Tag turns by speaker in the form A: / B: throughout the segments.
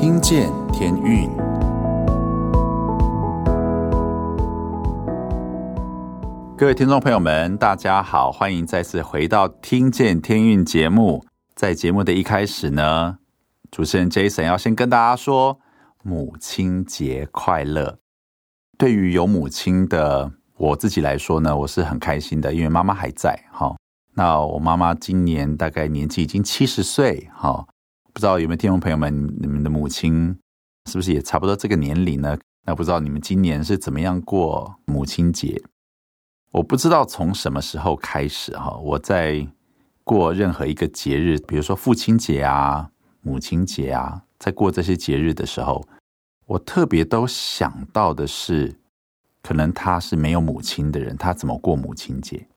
A: 听见天运，各位听众朋友们，大家好，欢迎再次回到《听见天运》节目。在节目的一开始呢，主持人 Jason 要先跟大家说母亲节快乐。对于有母亲的我自己来说呢，我是很开心的，因为妈妈还在哈。那我妈妈今年大概年纪已经七十岁哈。不知道有没有听众朋友们，你们的母亲是不是也差不多这个年龄呢？那不知道你们今年是怎么样过母亲节？我不知道从什么时候开始哈，我在过任何一个节日，比如说父亲节啊、母亲节啊，在过这些节日的时候，我特别都想到的是，可能他是没有母亲的人，他怎么过母亲节？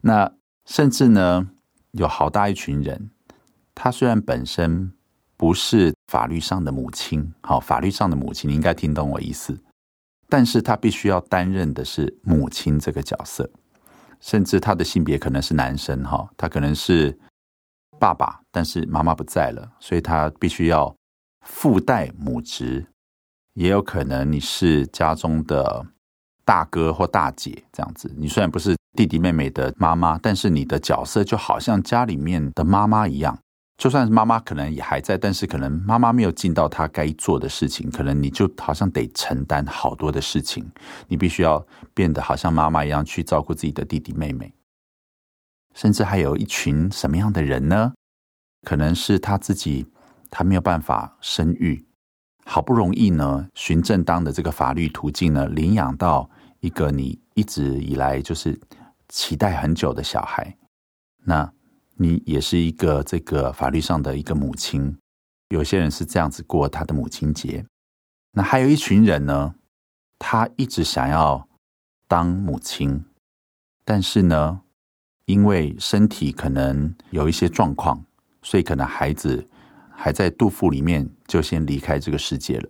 A: 那甚至呢，有好大一群人。他虽然本身不是法律上的母亲，好，法律上的母亲，你应该听懂我意思。但是他必须要担任的是母亲这个角色，甚至他的性别可能是男生，哈，他可能是爸爸，但是妈妈不在了，所以他必须要附带母职。也有可能你是家中的大哥或大姐这样子，你虽然不是弟弟妹妹的妈妈，但是你的角色就好像家里面的妈妈一样。就算是妈妈可能也还在，但是可能妈妈没有尽到她该做的事情，可能你就好像得承担好多的事情，你必须要变得好像妈妈一样去照顾自己的弟弟妹妹，甚至还有一群什么样的人呢？可能是他自己，他没有办法生育，好不容易呢，循正当的这个法律途径呢，领养到一个你一直以来就是期待很久的小孩，那。你也是一个这个法律上的一个母亲，有些人是这样子过他的母亲节。那还有一群人呢，他一直想要当母亲，但是呢，因为身体可能有一些状况，所以可能孩子还在肚腹里面就先离开这个世界了。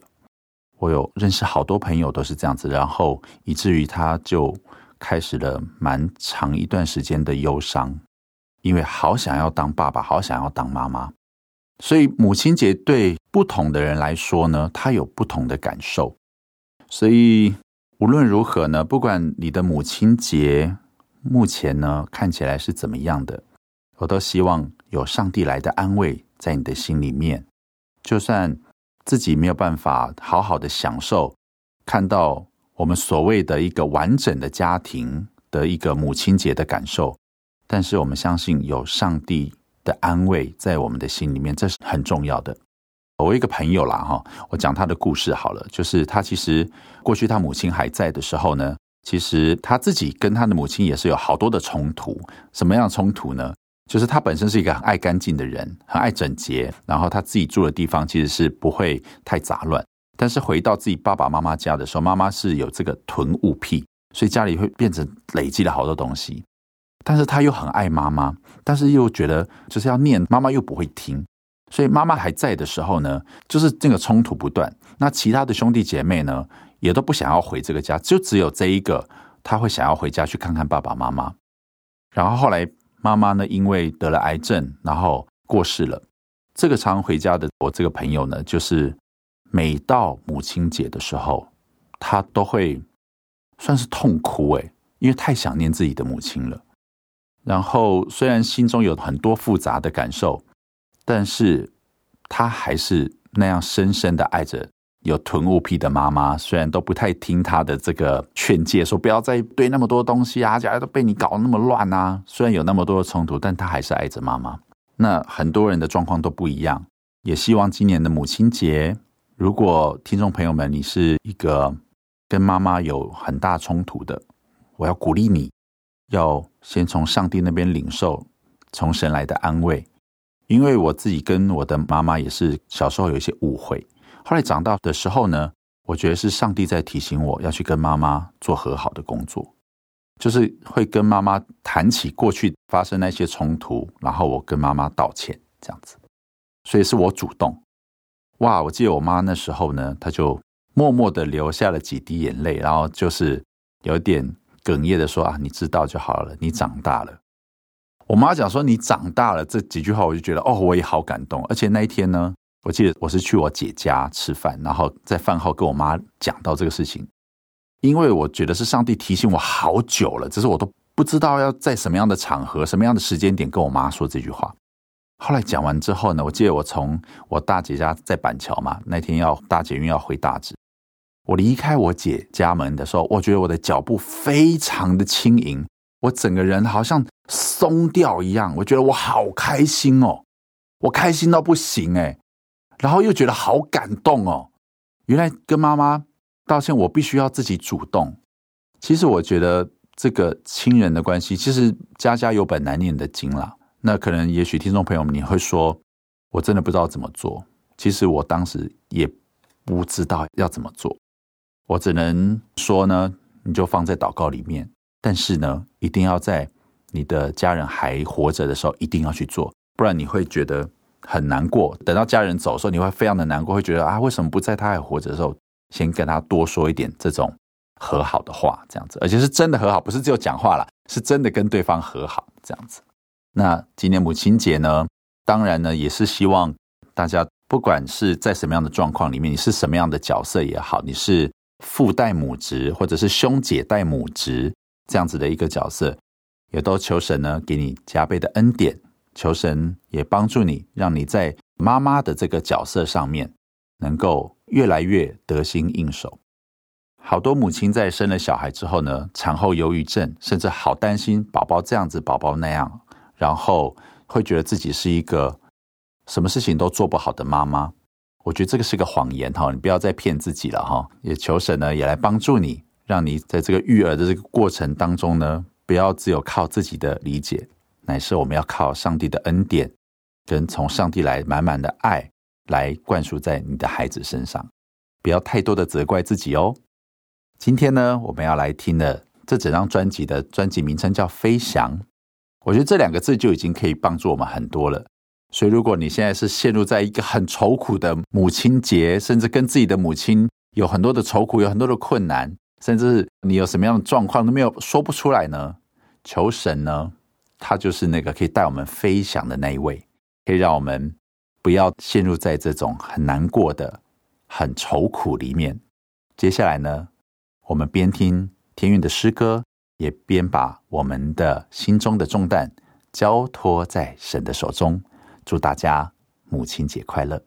A: 我有认识好多朋友都是这样子，然后以至于他就开始了蛮长一段时间的忧伤。因为好想要当爸爸，好想要当妈妈，所以母亲节对不同的人来说呢，他有不同的感受。所以无论如何呢，不管你的母亲节目前呢看起来是怎么样的，我都希望有上帝来的安慰在你的心里面。就算自己没有办法好好的享受，看到我们所谓的一个完整的家庭的一个母亲节的感受。但是我们相信有上帝的安慰在我们的心里面，这是很重要的。我一个朋友啦，哈，我讲他的故事好了。就是他其实过去他母亲还在的时候呢，其实他自己跟他的母亲也是有好多的冲突。什么样的冲突呢？就是他本身是一个很爱干净的人，很爱整洁，然后他自己住的地方其实是不会太杂乱。但是回到自己爸爸妈妈家的时候，妈妈是有这个囤物癖，所以家里会变成累积了好多东西。但是他又很爱妈妈，但是又觉得就是要念妈妈又不会听，所以妈妈还在的时候呢，就是这个冲突不断。那其他的兄弟姐妹呢，也都不想要回这个家，就只有这一个他会想要回家去看看爸爸妈妈。然后后来妈妈呢，因为得了癌症，然后过世了。这个常回家的我这个朋友呢，就是每到母亲节的时候，他都会算是痛哭诶，因为太想念自己的母亲了。然后，虽然心中有很多复杂的感受，但是他还是那样深深的爱着有囤物癖的妈妈。虽然都不太听他的这个劝诫，说不要再堆那么多东西啊，家里都被你搞那么乱啊。虽然有那么多的冲突，但他还是爱着妈妈。那很多人的状况都不一样，也希望今年的母亲节，如果听众朋友们你是一个跟妈妈有很大冲突的，我要鼓励你。要先从上帝那边领受从神来的安慰，因为我自己跟我的妈妈也是小时候有一些误会，后来长大的时候呢，我觉得是上帝在提醒我要去跟妈妈做和好的工作，就是会跟妈妈谈起过去发生那些冲突，然后我跟妈妈道歉这样子，所以是我主动。哇，我记得我妈那时候呢，她就默默的流下了几滴眼泪，然后就是有点。哽咽的说啊，你知道就好了，你长大了。我妈讲说你长大了这几句话，我就觉得哦，我也好感动。而且那一天呢，我记得我是去我姐家吃饭，然后在饭后跟我妈讲到这个事情，因为我觉得是上帝提醒我好久了，只是我都不知道要在什么样的场合、什么样的时间点跟我妈说这句话。后来讲完之后呢，我记得我从我大姐家在板桥嘛，那天要搭捷运要回大直，我离开我姐家门的时候，我觉得我的脚步非常的轻盈，我整个人好像松掉一样，我觉得我好开心哦，我开心到不行哎。然后又觉得好感动哦，原来跟妈妈道歉，我必须要自己主动。其实我觉得这个亲人的关系，其实家家有本难念的经啦。那可能也许听众朋友们你会说，我真的不知道怎么做。其实我当时也不知道要怎么做，我只能说呢，你就放在祷告里面。但是呢，一定要在你的家人还活着的时候，一定要去做，不然你会觉得。很难过，等到家人走的时候，你会非常的难过，会觉得啊，为什么不在他还活着的时候，先跟他多说一点这种和好的话，这样子，而且是真的和好，不是只有讲话啦，是真的跟对方和好这样子。那今年母亲节呢，当然呢，也是希望大家不管是在什么样的状况里面，你是什么样的角色也好，你是父代母职，或者是兄姐代母职这样子的一个角色，也都求神呢给你加倍的恩典。求神也帮助你，让你在妈妈的这个角色上面能够越来越得心应手。好多母亲在生了小孩之后呢，产后忧郁症，甚至好担心宝宝这样子，宝宝那样，然后会觉得自己是一个什么事情都做不好的妈妈。我觉得这个是个谎言哈，你不要再骗自己了哈。也求神呢，也来帮助你，让你在这个育儿的这个过程当中呢，不要只有靠自己的理解。乃是我们要靠上帝的恩典，跟从上帝来满满的爱来灌输在你的孩子身上，不要太多的责怪自己哦。今天呢，我们要来听的这整张专辑的专辑名称叫《飞翔》，我觉得这两个字就已经可以帮助我们很多了。所以，如果你现在是陷入在一个很愁苦的母亲节，甚至跟自己的母亲有很多的愁苦，有很多的困难，甚至你有什么样的状况都没有说不出来呢？求神呢。他就是那个可以带我们飞翔的那一位，可以让我们不要陷入在这种很难过的、很愁苦里面。接下来呢，我们边听天韵的诗歌，也边把我们的心中的重担交托在神的手中。祝大家母亲节快
B: 乐！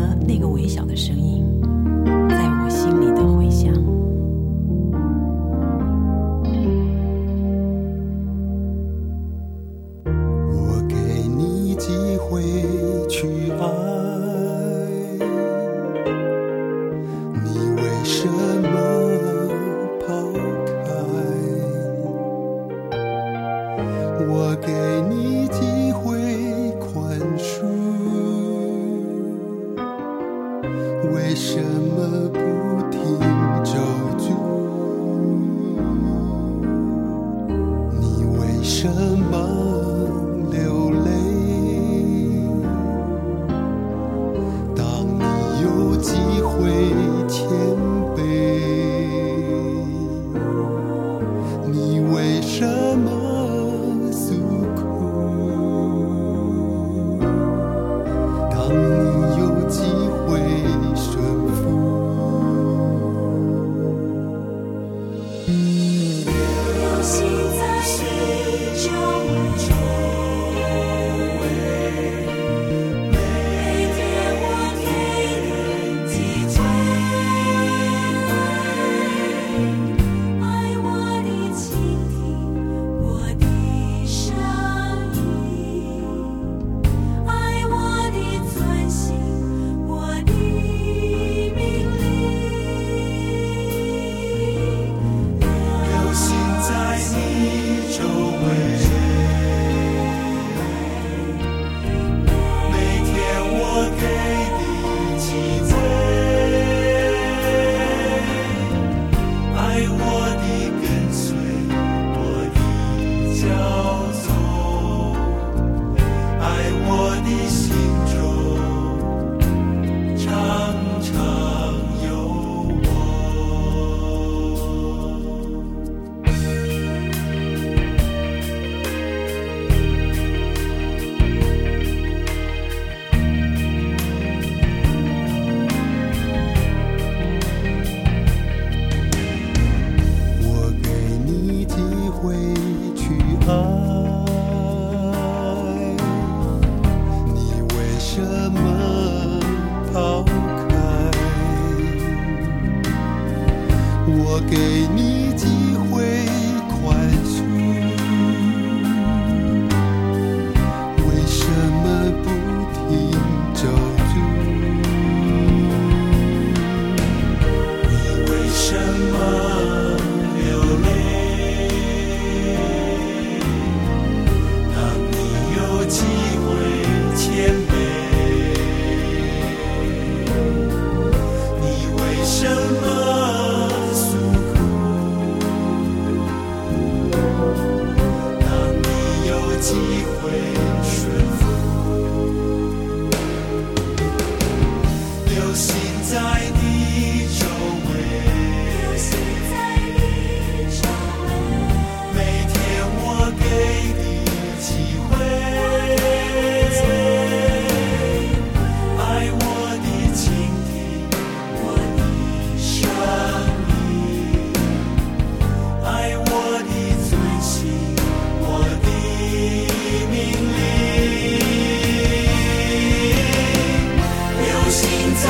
B: 和那个微小的声音在我心里的回
C: 响。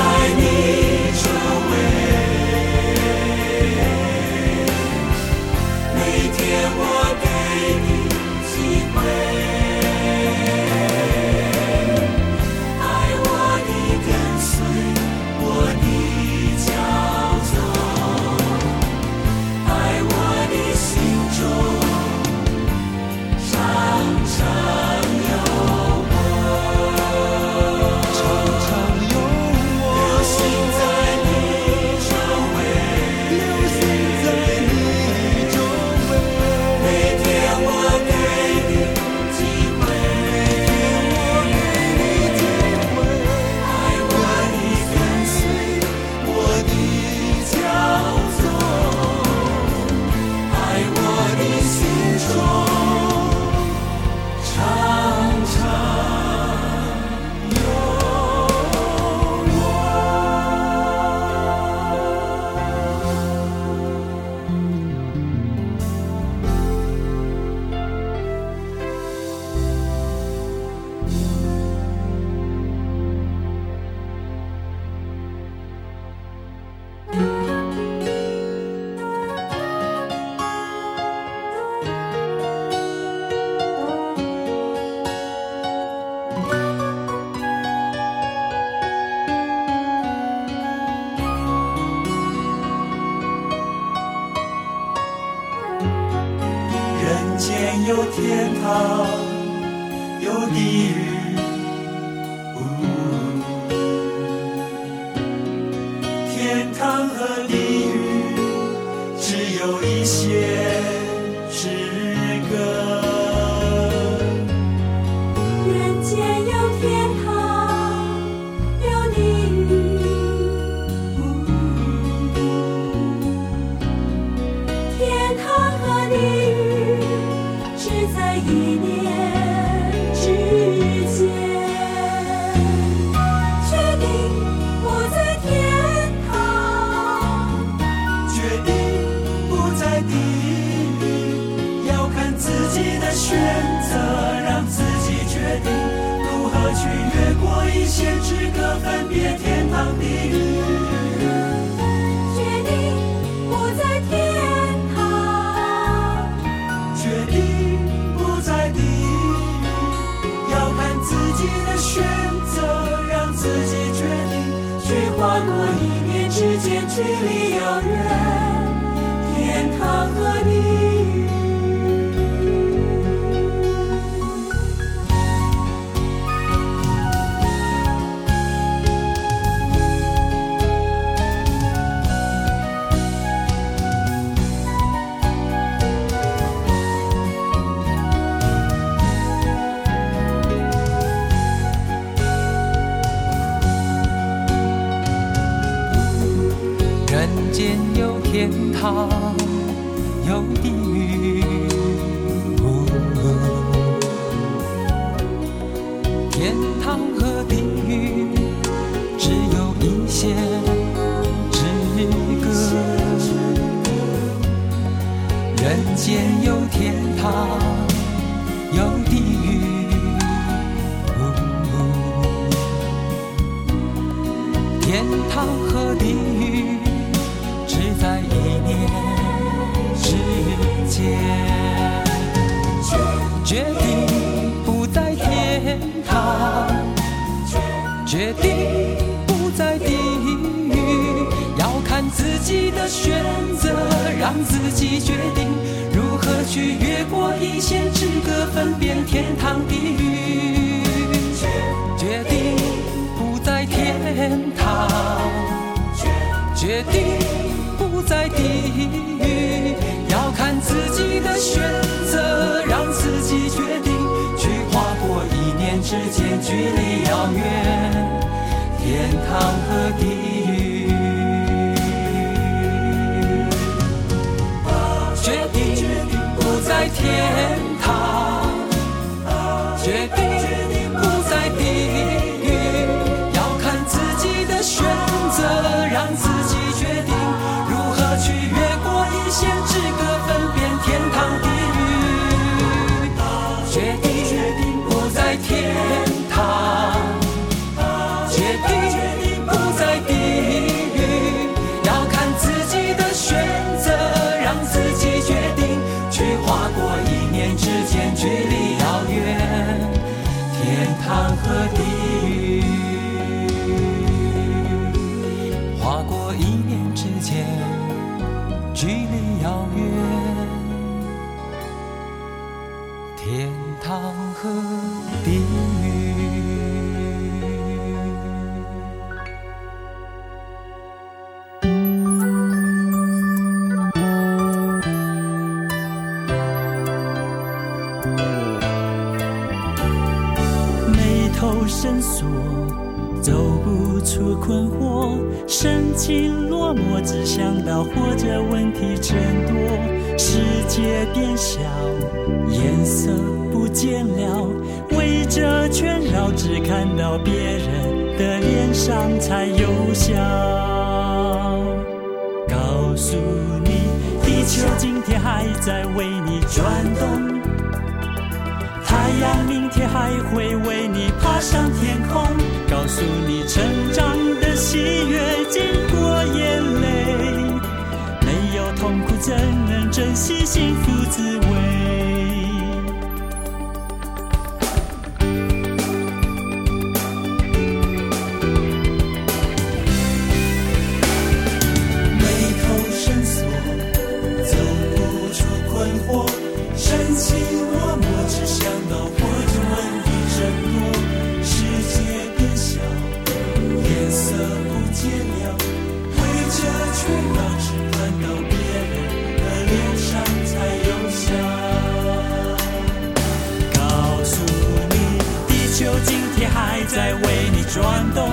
C: 爱你。和地
D: 狱。在一念之间，决定不在天堂，决定不在地狱，要看自己的选择，让自己决定如何去越过一线之隔，分辨天堂地狱。决定决定。不在地狱，要看自己的选择，让自己决定去跨过一念之间距离遥远，天堂和地狱。决定不在天堂，决定
E: 眉头深锁，走不出困惑，神情落寞，只想到活着问题真多。世界变小，颜色不见了，围着圈绕，只看到别人的脸上才有笑。告诉你，地球今天还在为你转动。太阳明天还会为你爬上天空，告诉你成长的喜悦经过眼泪，没有痛苦怎能珍惜幸福滋味？
B: 转动。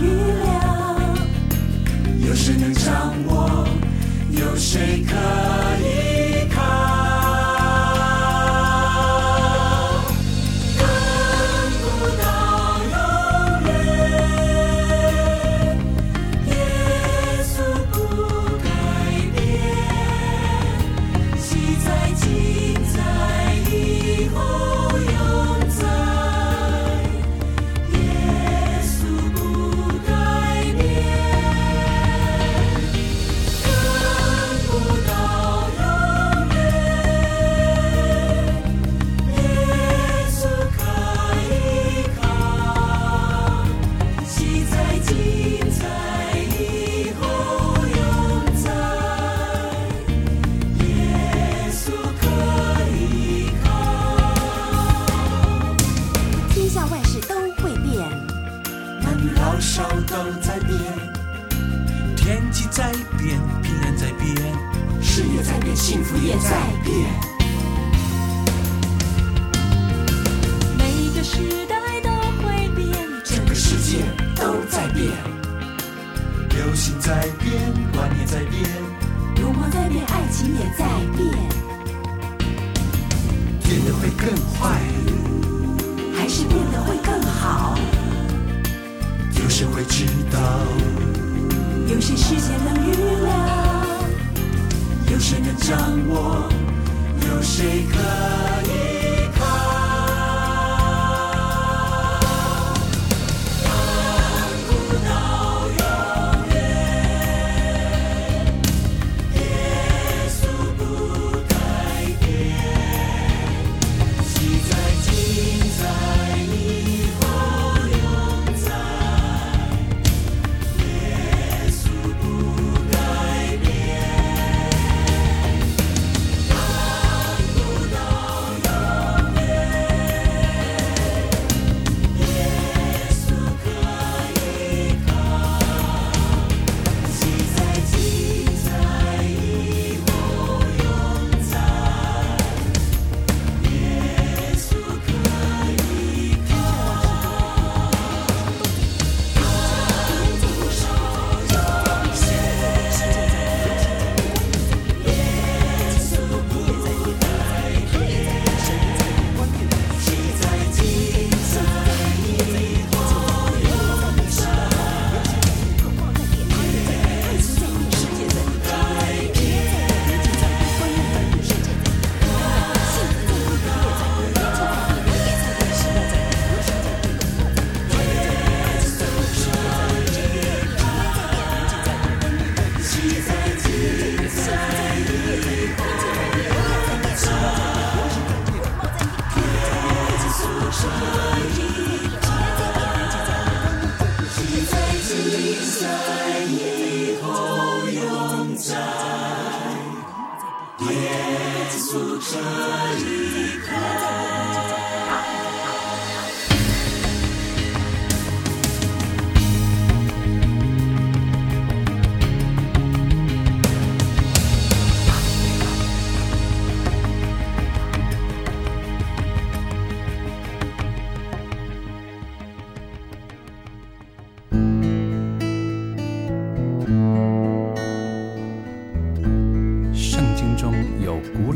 B: 预料
E: 有谁能掌握？有谁可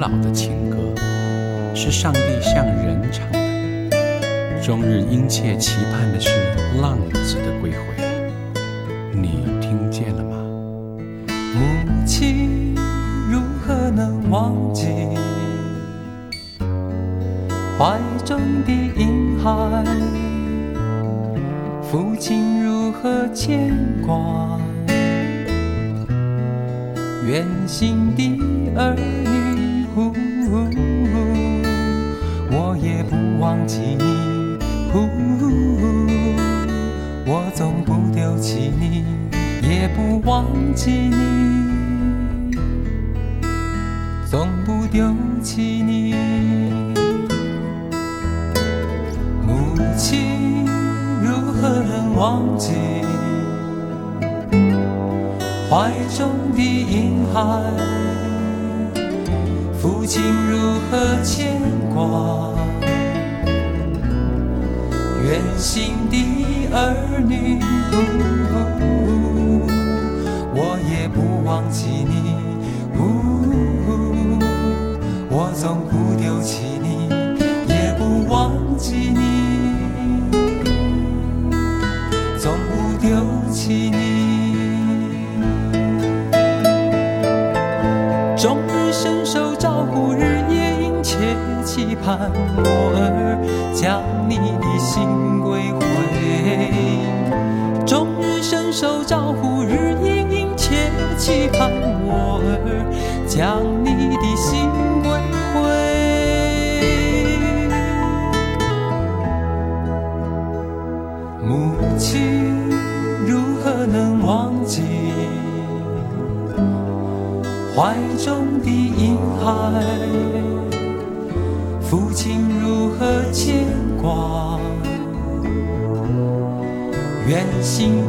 E: 老
F: 的情歌，是上帝向人唱的，终日殷切期盼的是浪子的归回。你听见了吗？
D: 母亲如何能忘记怀中的婴孩？父亲如何牵挂远行的儿女？呼呼我也不忘记你，呼呼我总不丢弃你，也不忘记你，总不丢弃你。母亲如何能忘记怀中的婴孩？父亲如何牵挂远行的儿女？我也不忘记你，我总不丢弃你，也不忘记你，总不丢弃你。照顾日夜殷切期盼我儿将你的心归回，终日伸手招呼，日夜殷切期盼我儿将你的心婴孩？父亲如何牵挂远行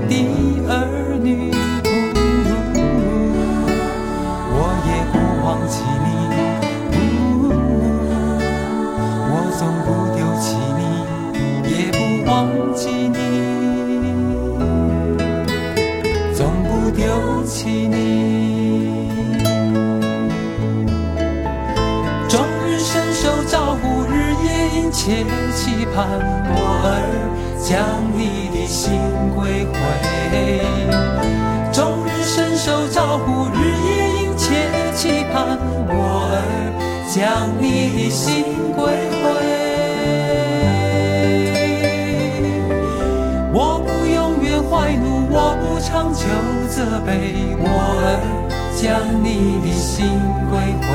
D: 你的心归回。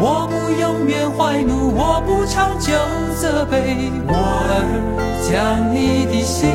D: 我不永远怀怒，我不长久责备，我儿将你的心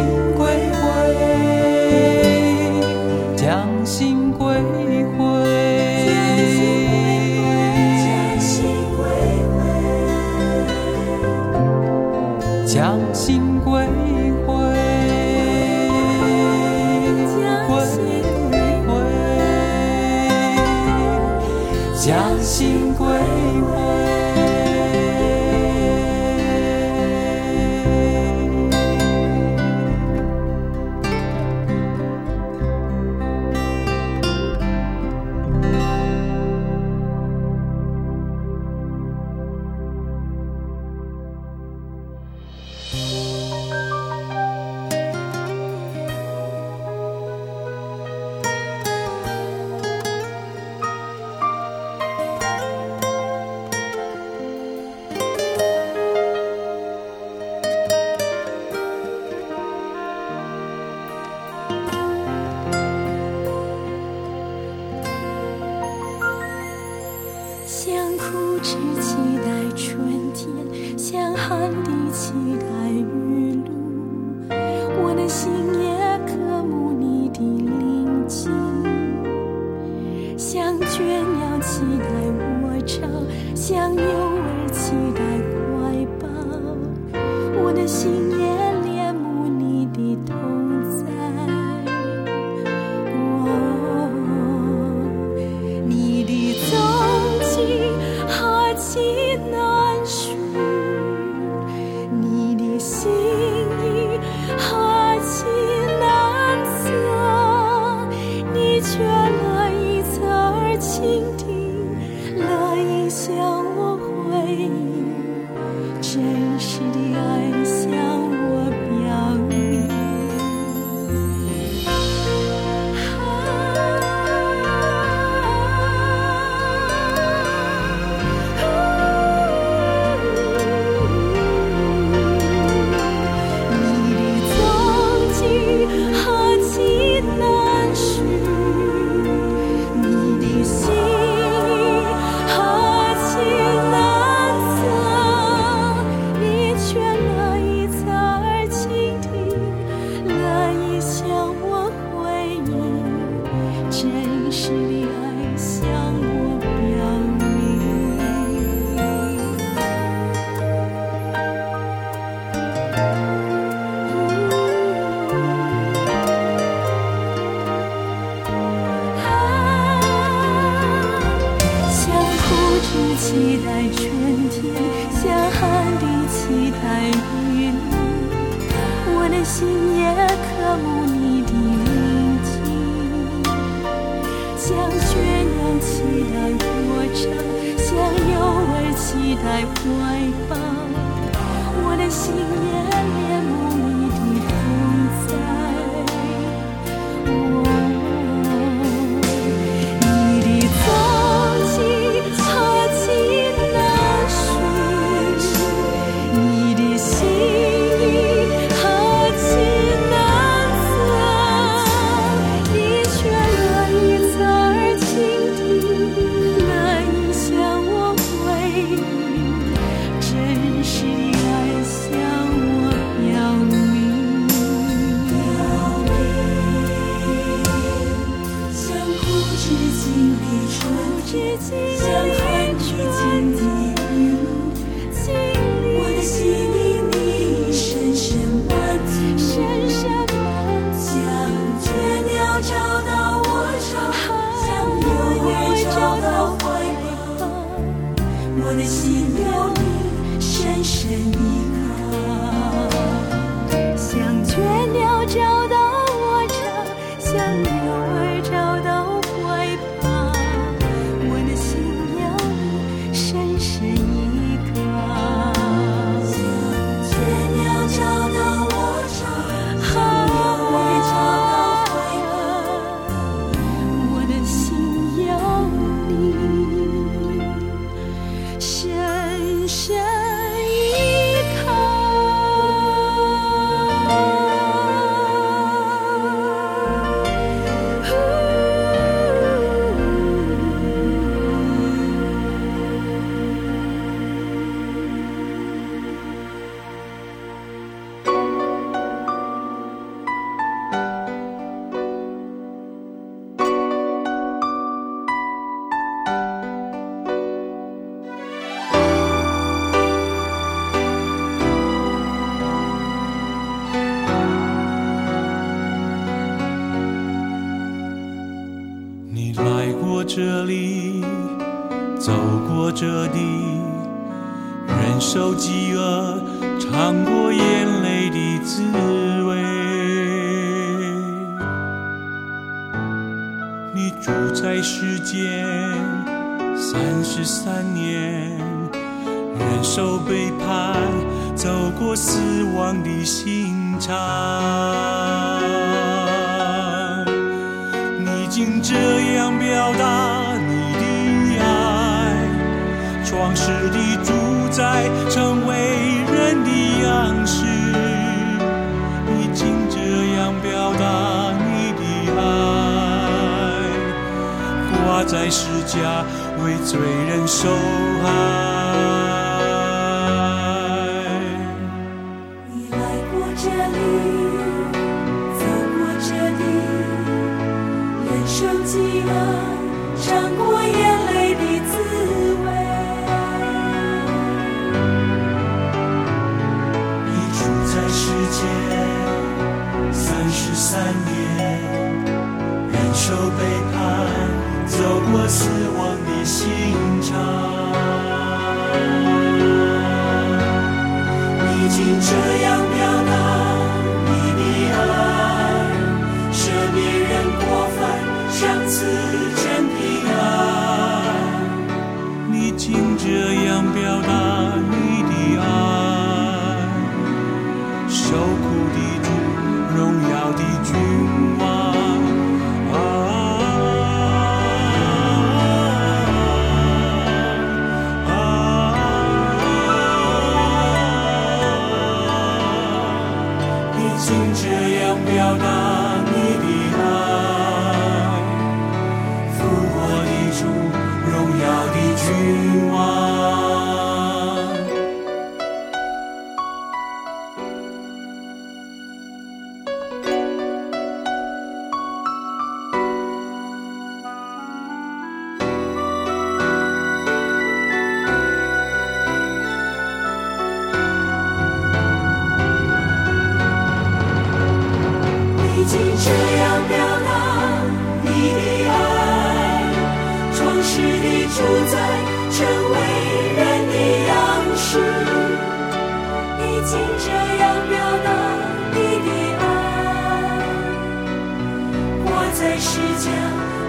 E: 在世间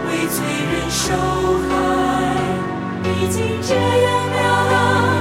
E: 为罪人受害。
B: 已经这样了。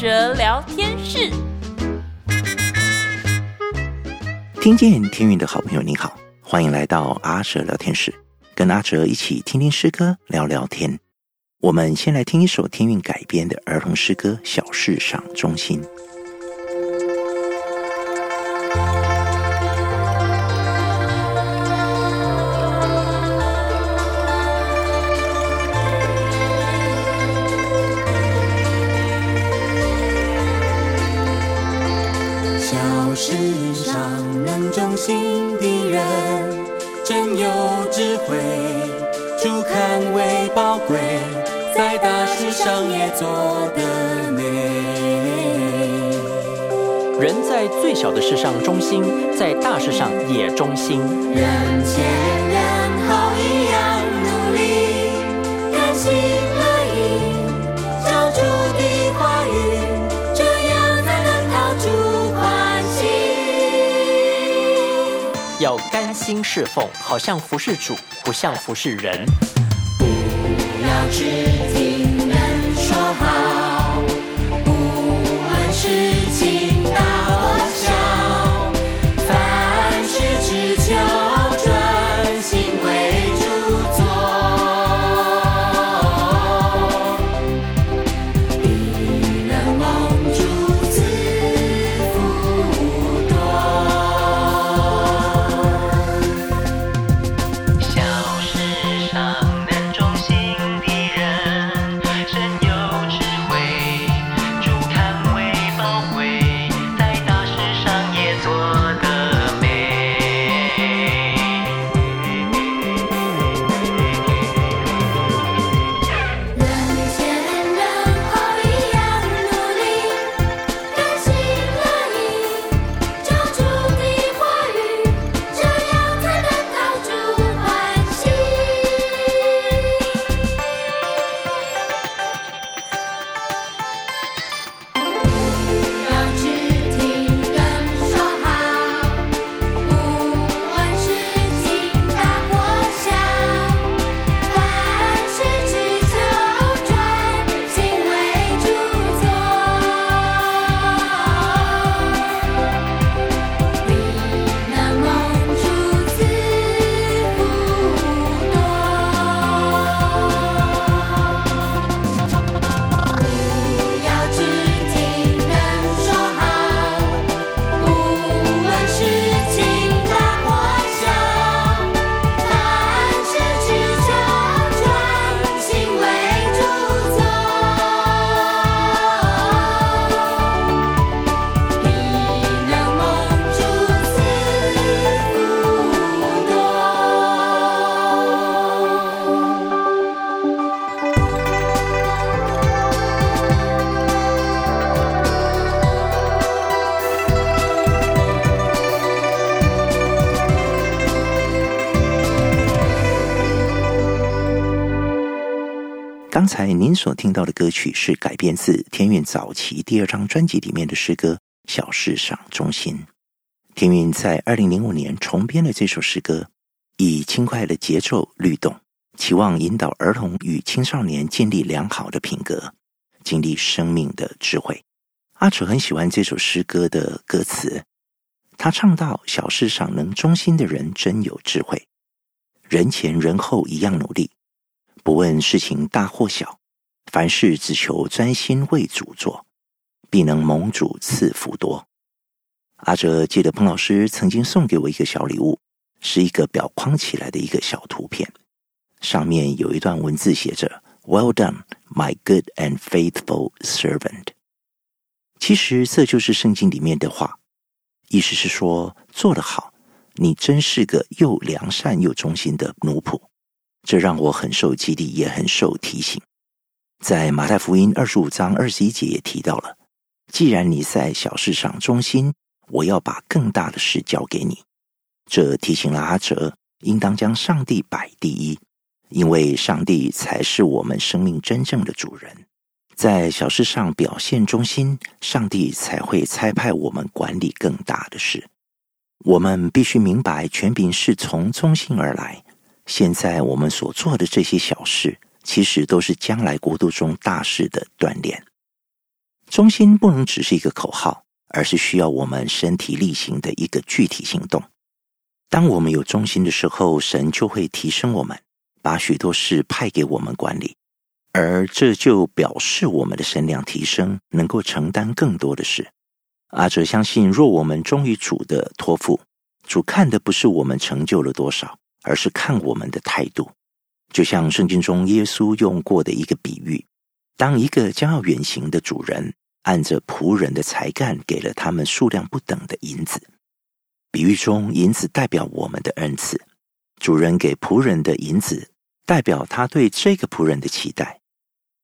B: 哲聊天室
G: 听见天韵的好朋友，你好，欢迎来到阿哲聊天室，跟阿哲一起听听诗歌，聊聊天。我们先来听一首天韵改编的儿童诗歌《小事上中心》。
B: 做的美。
H: 人在最小的事上忠心，在大事上也忠心。
B: 人前人后一样努力，甘心乐意，照主的话语，这样才能讨主。
H: 要甘心侍奉，好像服侍主，不像服侍人。
B: 不要只
G: 您所听到的歌曲是改编自天韵早期第二张专辑里面的诗歌《小事上忠心》。天韵在二零零五年重编了这首诗歌，以轻快的节奏律动，期望引导儿童与青少年建立良好的品格，经历生命的智慧。阿楚很喜欢这首诗歌的歌词，他唱到：“小事上能忠心的人真有智慧，人前人后一样努力，不问事情大或小，凡事只求专心为主做，必能蒙主赐福多。”阿哲记得彭老师曾经送给我一个小礼物，是一个裱框起来的一个小图片，上面有一段文字写着：“Well done, my good and faithful servant。”其实这就是圣经里面的话，意思是说做得好，你真是个又良善又忠心的奴仆。这让我很受激励，也很受提醒。在马太福音二十五章二十一节也提到了：“既然你在小事上忠心。”我要把更大的事交给你，这提醒了阿哲，应当将上帝摆第一，因为上帝才是我们生命真正的主人。在小事上表现忠心，上帝才会差派我们管理更大的事。我们必须明白，权柄是从忠心而来。现在我们所做的这些小事，其实都是将来国度中大事的锻炼。忠心不能只是一个口号。而是需要我们身体力行的一个具体行动。当我们有忠心的时候，神就会提升我们，把许多事派给我们管理，而这就表示我们的身量提升，能够承担更多的事。阿哲相信，若我们忠于主的托付，主看的不是我们成就了多少，而是看我们的态度。就像圣经中耶稣用过的一个比喻：当一个将要远行的主人。按着仆人的才干，给了他们数量不等的银子。比喻中，银子代表我们的恩赐，主人给仆人的银子，代表他对这个仆人的期待；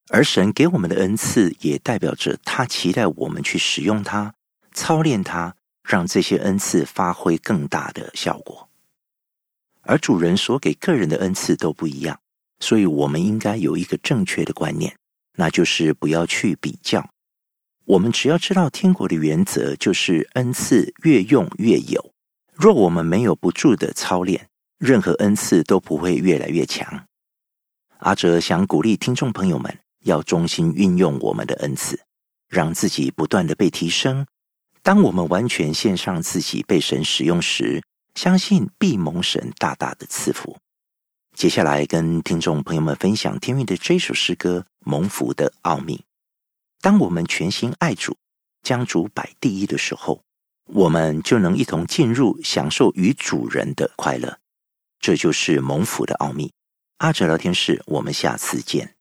G: 而神给我们的恩赐，也代表着他期待我们去使用它、操练它，让这些恩赐发挥更大的效果。而主人所给个人的恩赐都不一样，所以我们应该有一个正确的观念，那就是不要去比较。我们只要知道天国的原则，就是恩赐越用越有。若我们没有不住的操练，任何恩赐都不会越来越强。阿哲想鼓励听众朋友们，要忠心运用我们的恩赐，让自己不断的被提升。当我们完全献上自己被神使用时，相信必蒙神大大的赐福。接下来跟听众朋友们分享天韵的这首诗歌《蒙福的奥秘》。当我们全心爱主，将主摆第一的时候，我们就能一同进入享受与主人的快乐。这就是蒙福的奥秘。阿哲聊天室，我们下次见。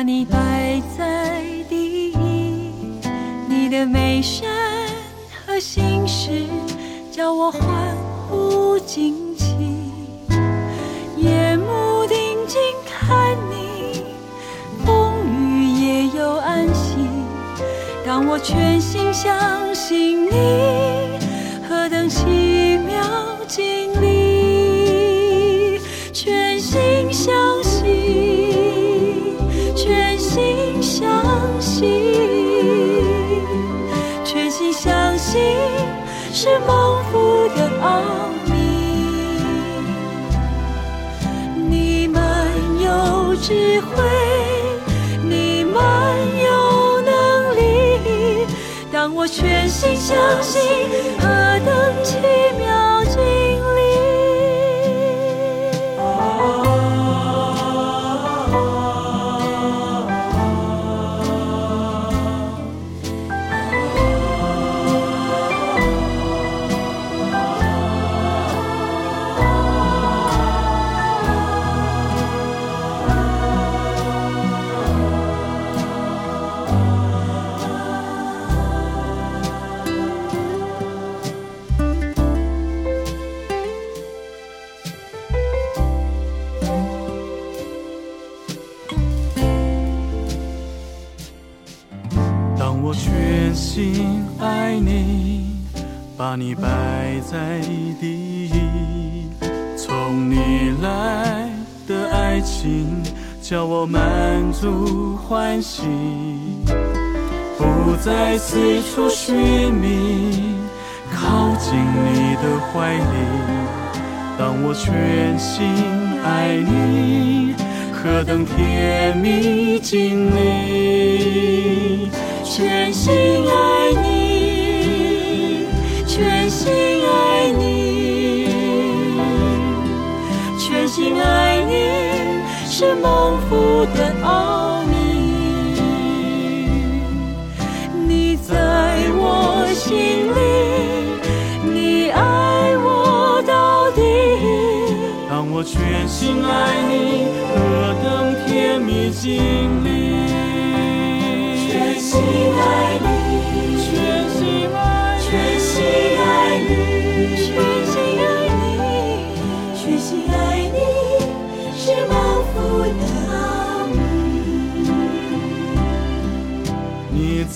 B: 把你摆在第一，你的美善和心事叫我欢呼惊奇，夜幕定睛看你，风雨也有安心。当我全心相信你，何等奇智慧，你们有能力。当我全心相信，
I: 把你摆在第一，从你来的爱情叫我满足欢喜，不再四处寻觅，靠近你的怀里。当我全心爱你，何等甜蜜经历！全心爱你，心爱你，全心爱你，是蒙福的奥秘。你在我心里，你爱我到底。当我全心爱你，何等甜蜜经历！全心爱你，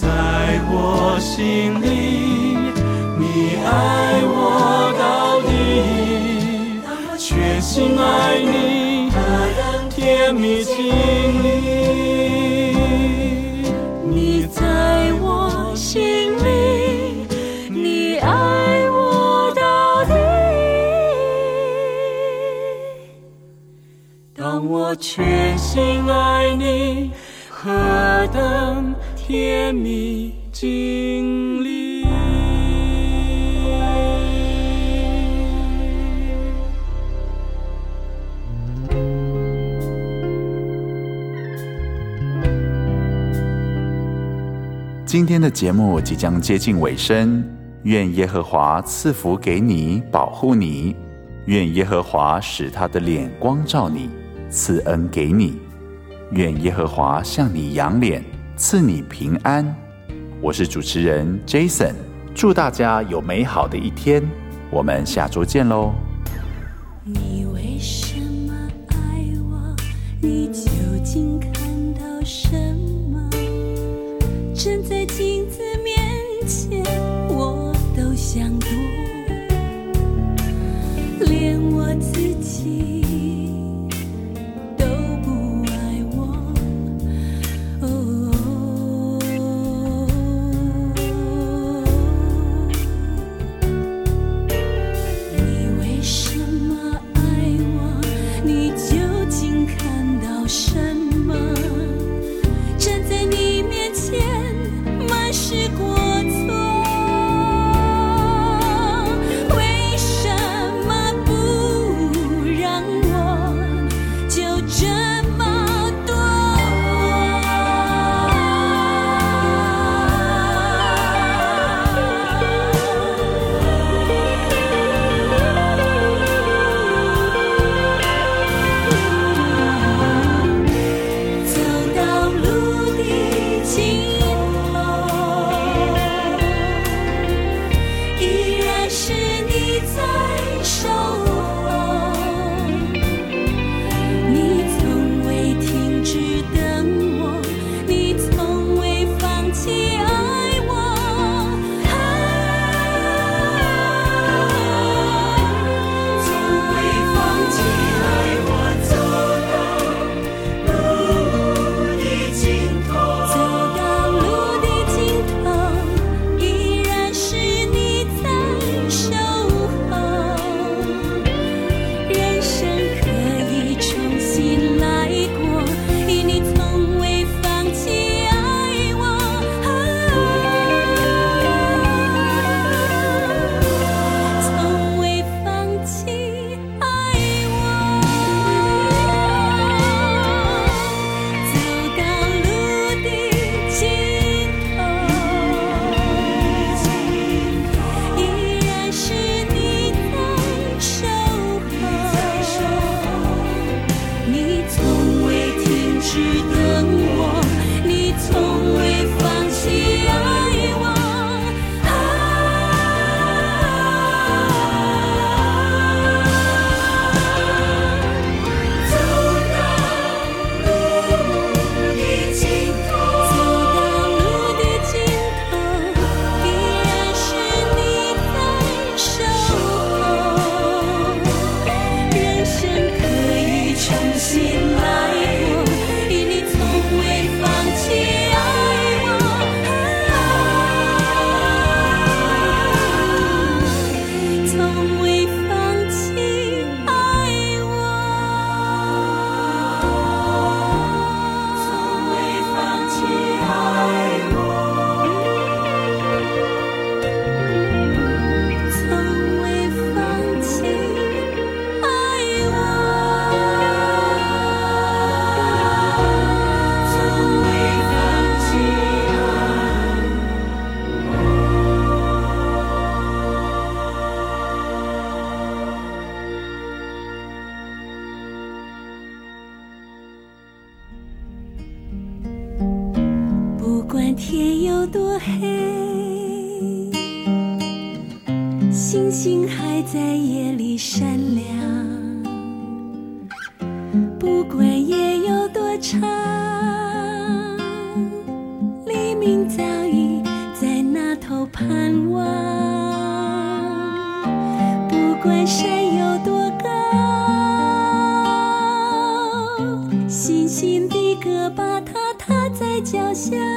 I: 在我心里，你爱我到底。全心爱你，甜蜜经历。你在我心里，你爱我到底。当我全心爱你，何等甜蜜经历。
A: 今天的节目即将接近尾声，愿耶和华赐福给你，保护你；愿耶和华使他的脸光照你，赐恩给你；愿耶和华向你扬脸，赐你平安。我是主持人 Jason，祝大家有美好的一天，我们下周见喽。
B: 你为什么爱我？你究竟看到什么？站在镜子面前，我都想躲，连我自己不管天有多黑，星星还在夜里闪亮。不管夜有多长，黎明早已在那头盼望。不管山有多高，星星的歌把它踏在脚下。